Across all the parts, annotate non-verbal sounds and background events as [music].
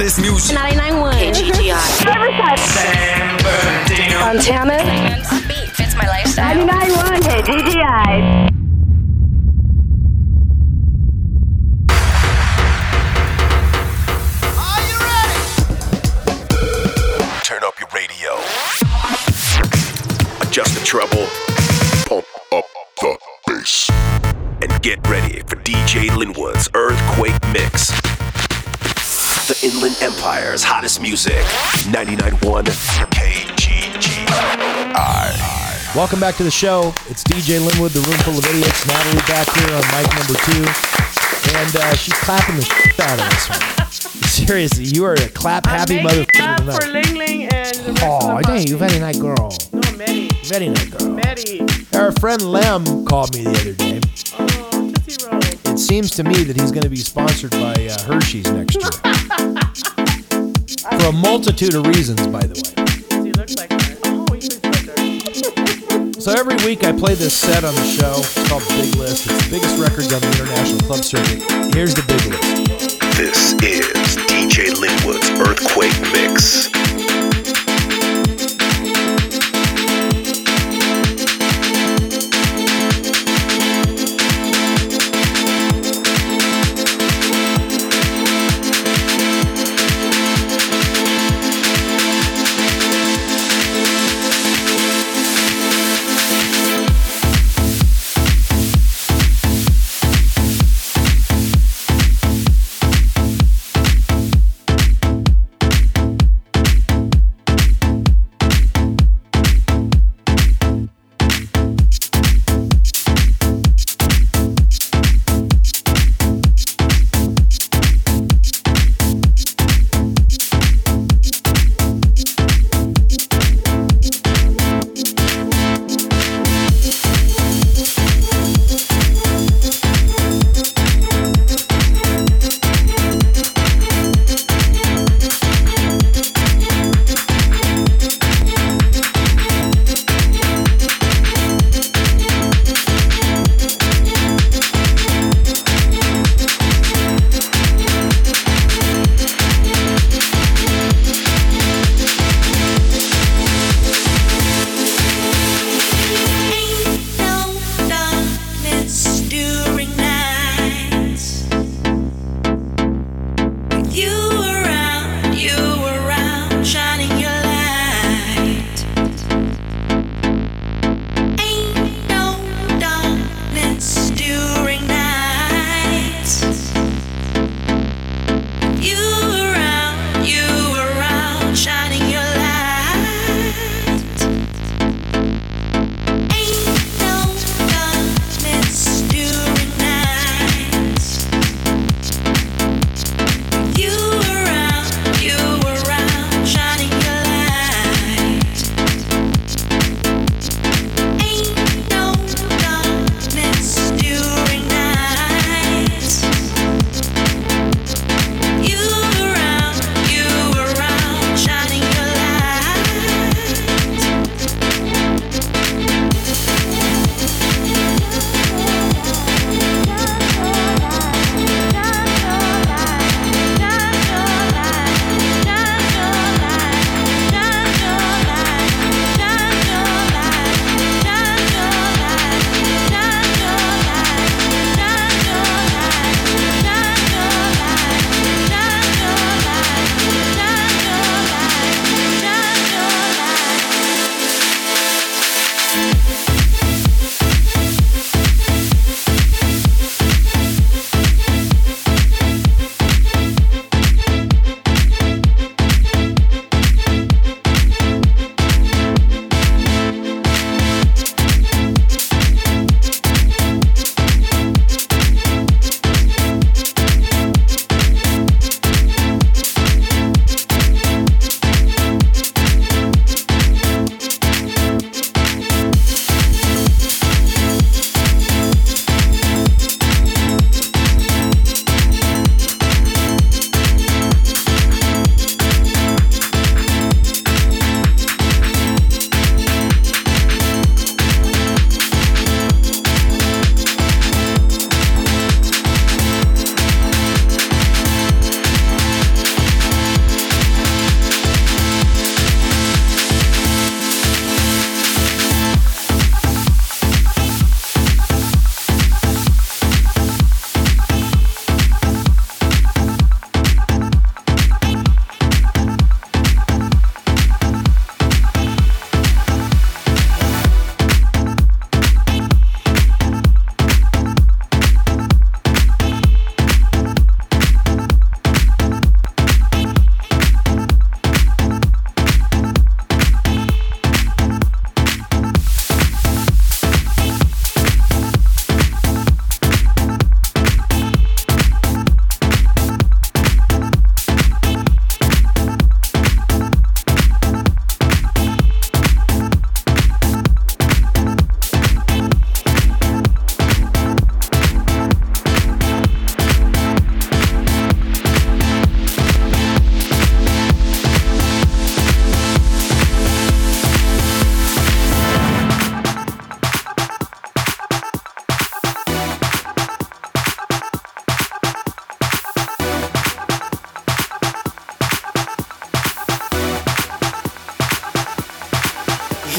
hottest music. 99.1 KGGI. San Bernardino. Montana. Beat fits my lifestyle. 99.1 KGGI. Turn up your radio. Adjust the treble. Pump up the bass. And get ready for DJ Linwood's Earthquake Mix. The Inland Empire's hottest music. 99.1 KGGI. Welcome back to the show. It's DJ Linwood, the room full of idiots. Natalie back here on mic number two. And uh, she's clapping the shit out of this one. [laughs] Seriously, you are a clap happy I'm motherfucker making up for. Ling Ling and the rest Oh, of the dang, you posse. very nice girl. No, Maddie. Very nice girl. Maddie. Our friend Lem called me the other day. Seems to me that he's going to be sponsored by uh, Hershey's next year. For a multitude of reasons, by the way. So every week I play this set on the show. It's called Big List. It's the biggest records on the international club circuit. Here's the Big List. This is DJ Linwood's Earthquake Mix.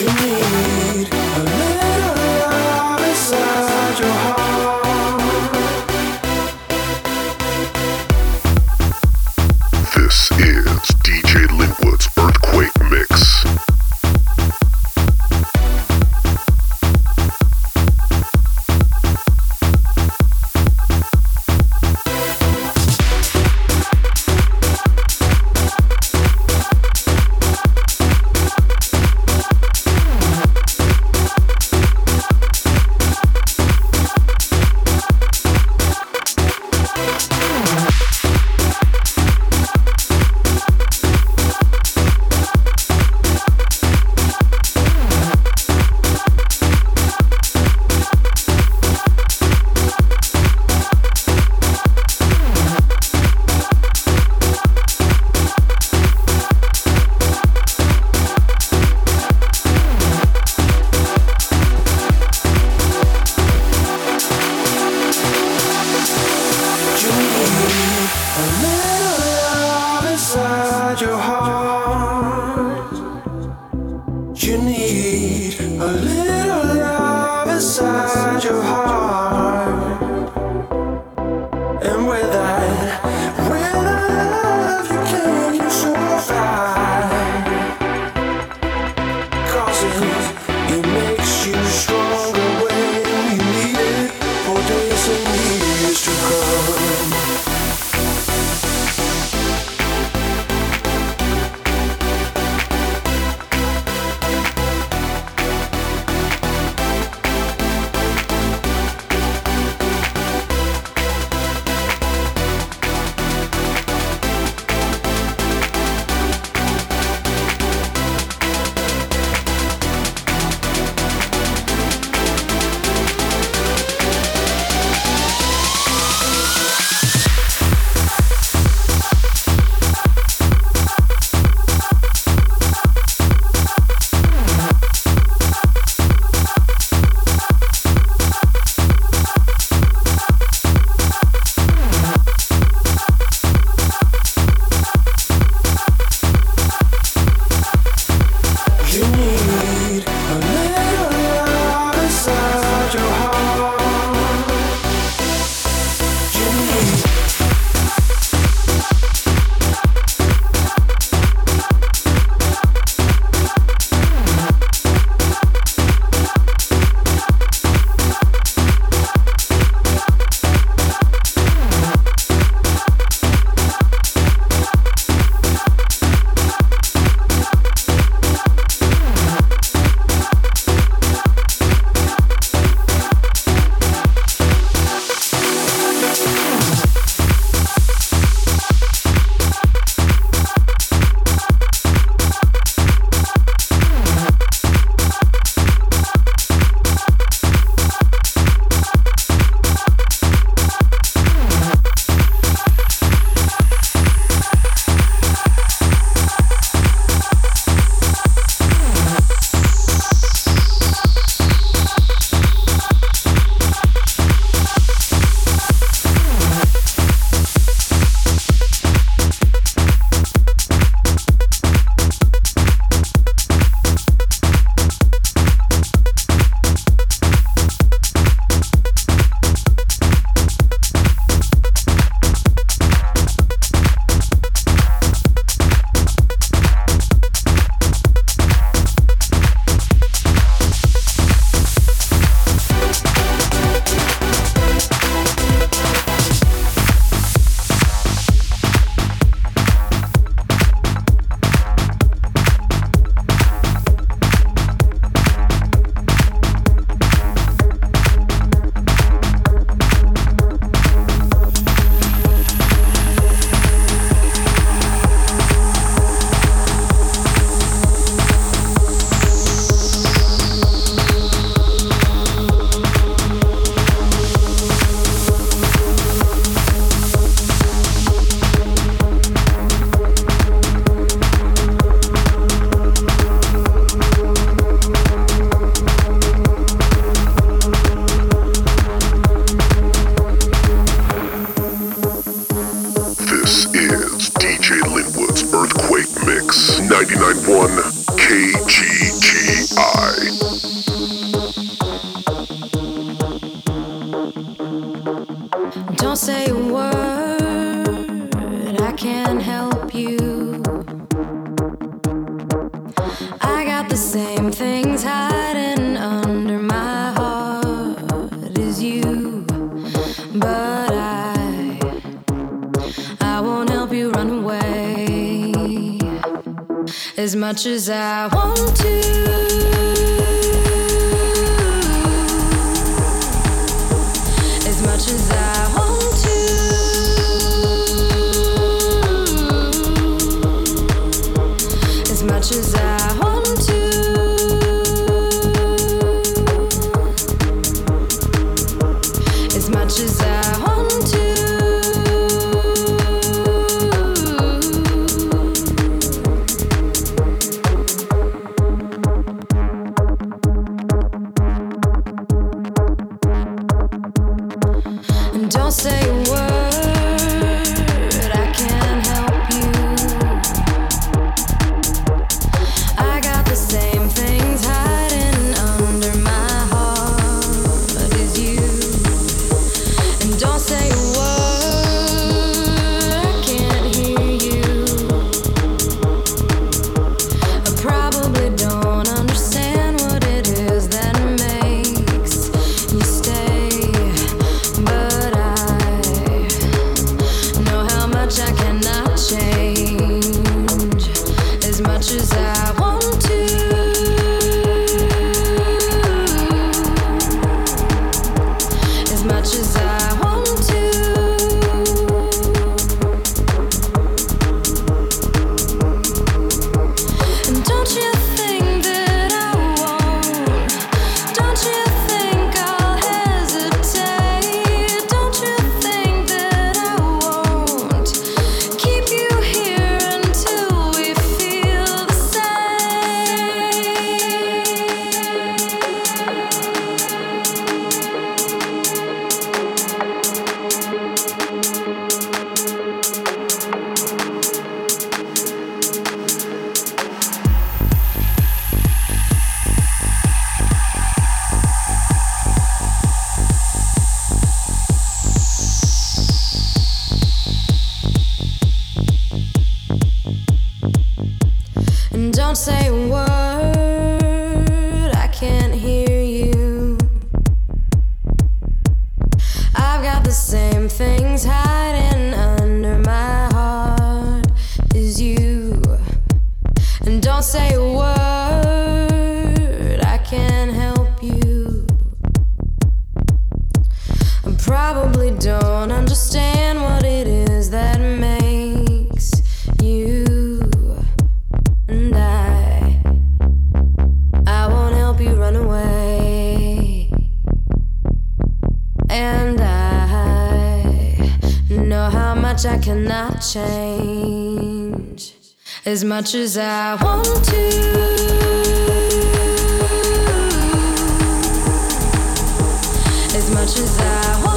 you much as I want to. As much as I want to. As much as I change. As much as I want to. As much as I want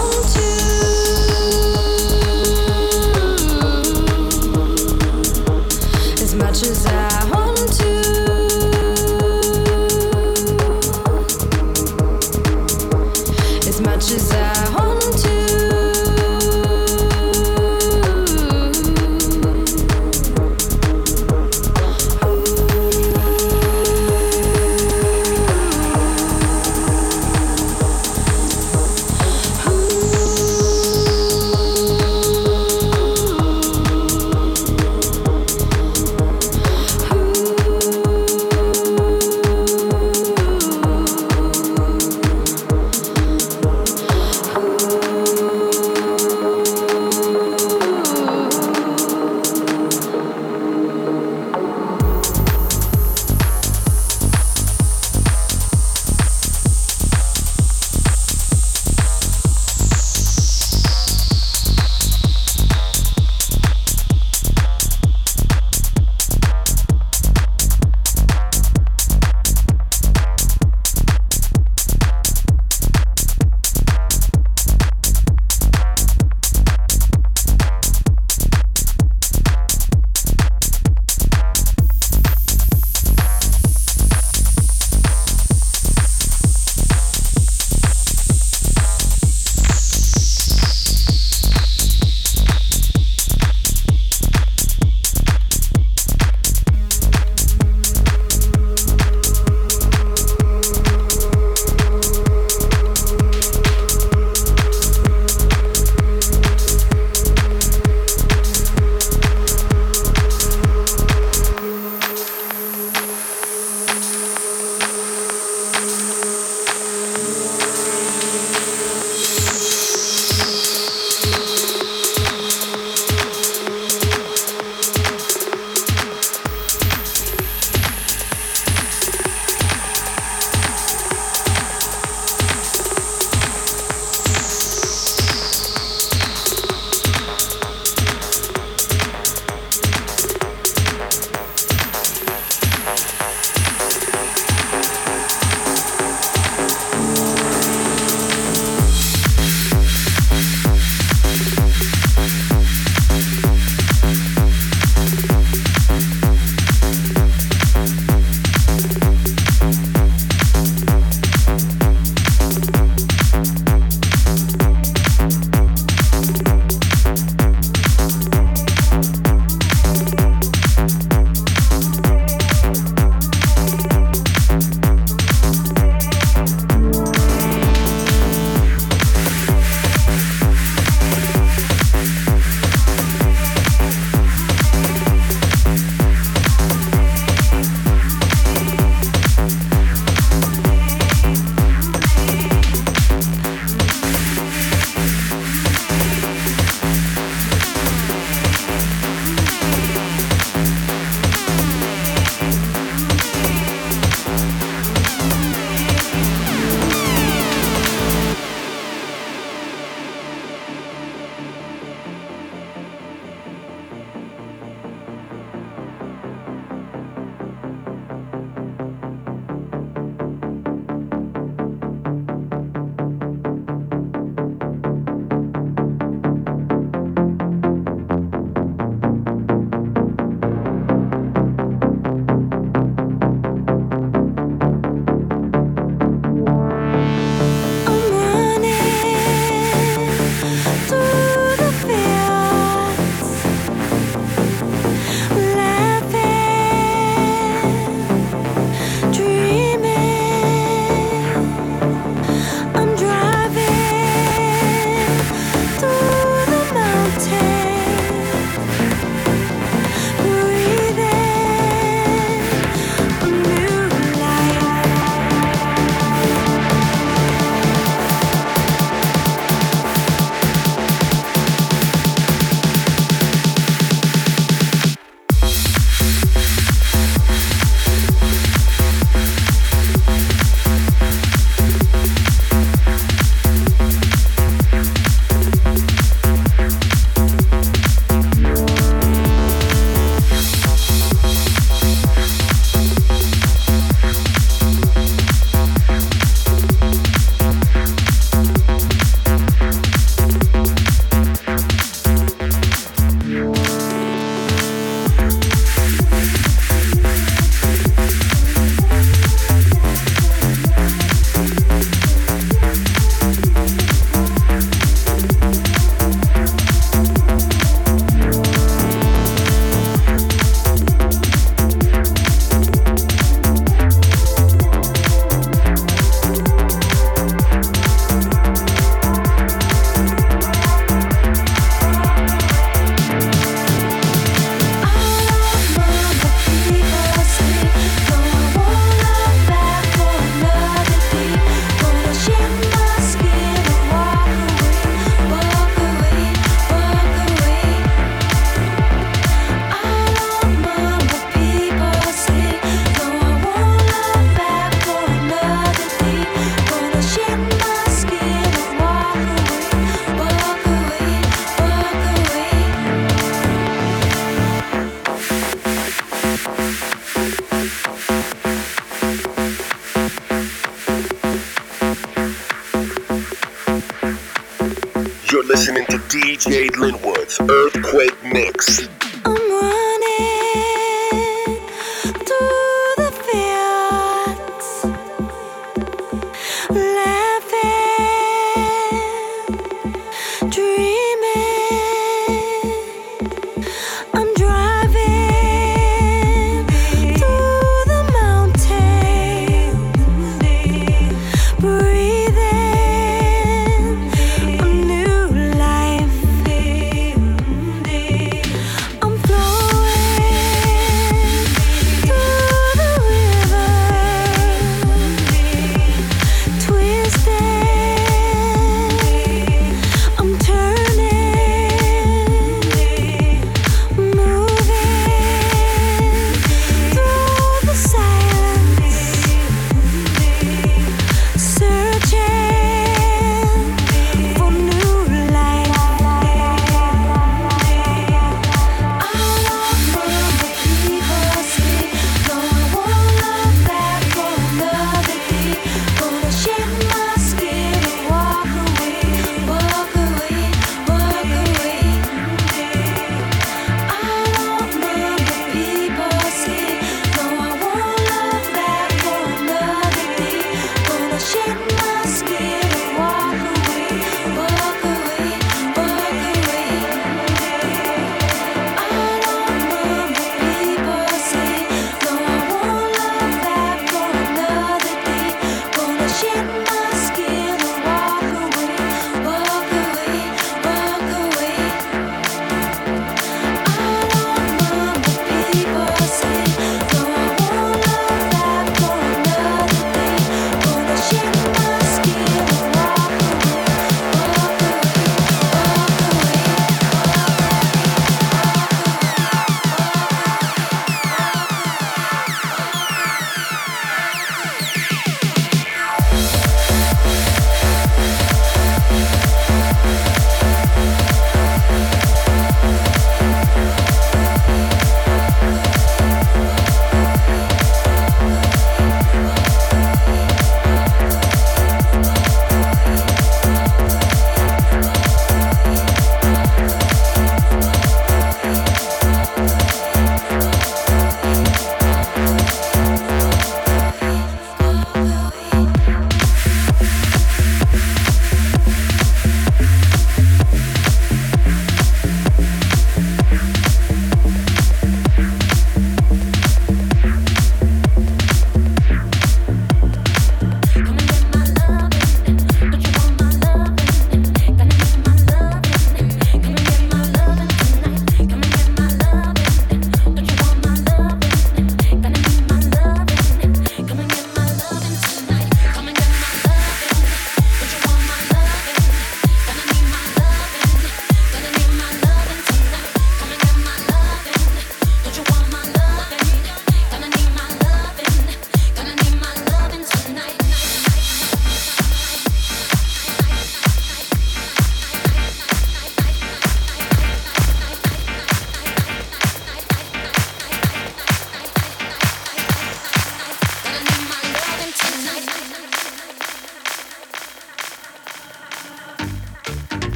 DJ Linwood's Earthquake Mix.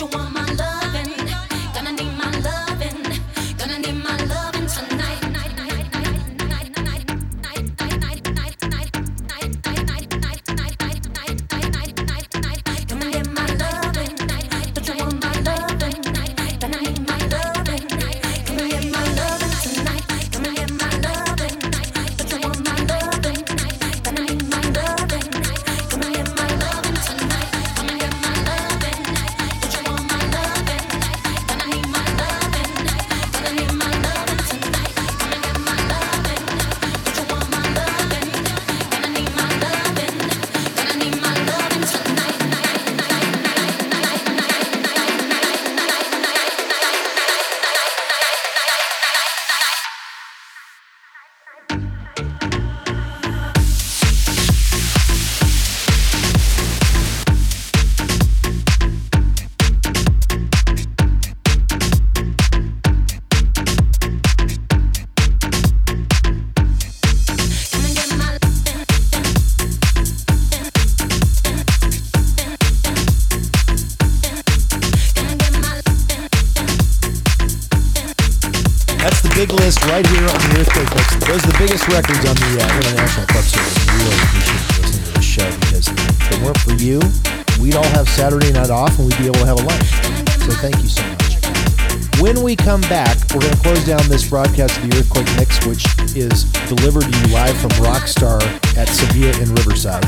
You want my records on the uh, International Club Series. We really appreciate you listening to the show because if it weren't for you, we'd all have Saturday night off and we'd be able to have a lunch. So thank you so much. When we come back, we're going to close down this broadcast of the Earthquake Mix, which is delivered to you live from Rockstar at Sevilla in Riverside.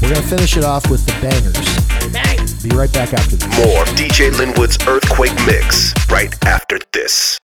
We're going to finish it off with the bangers. Be right back after this. More DJ Linwood's Earthquake Mix right after this.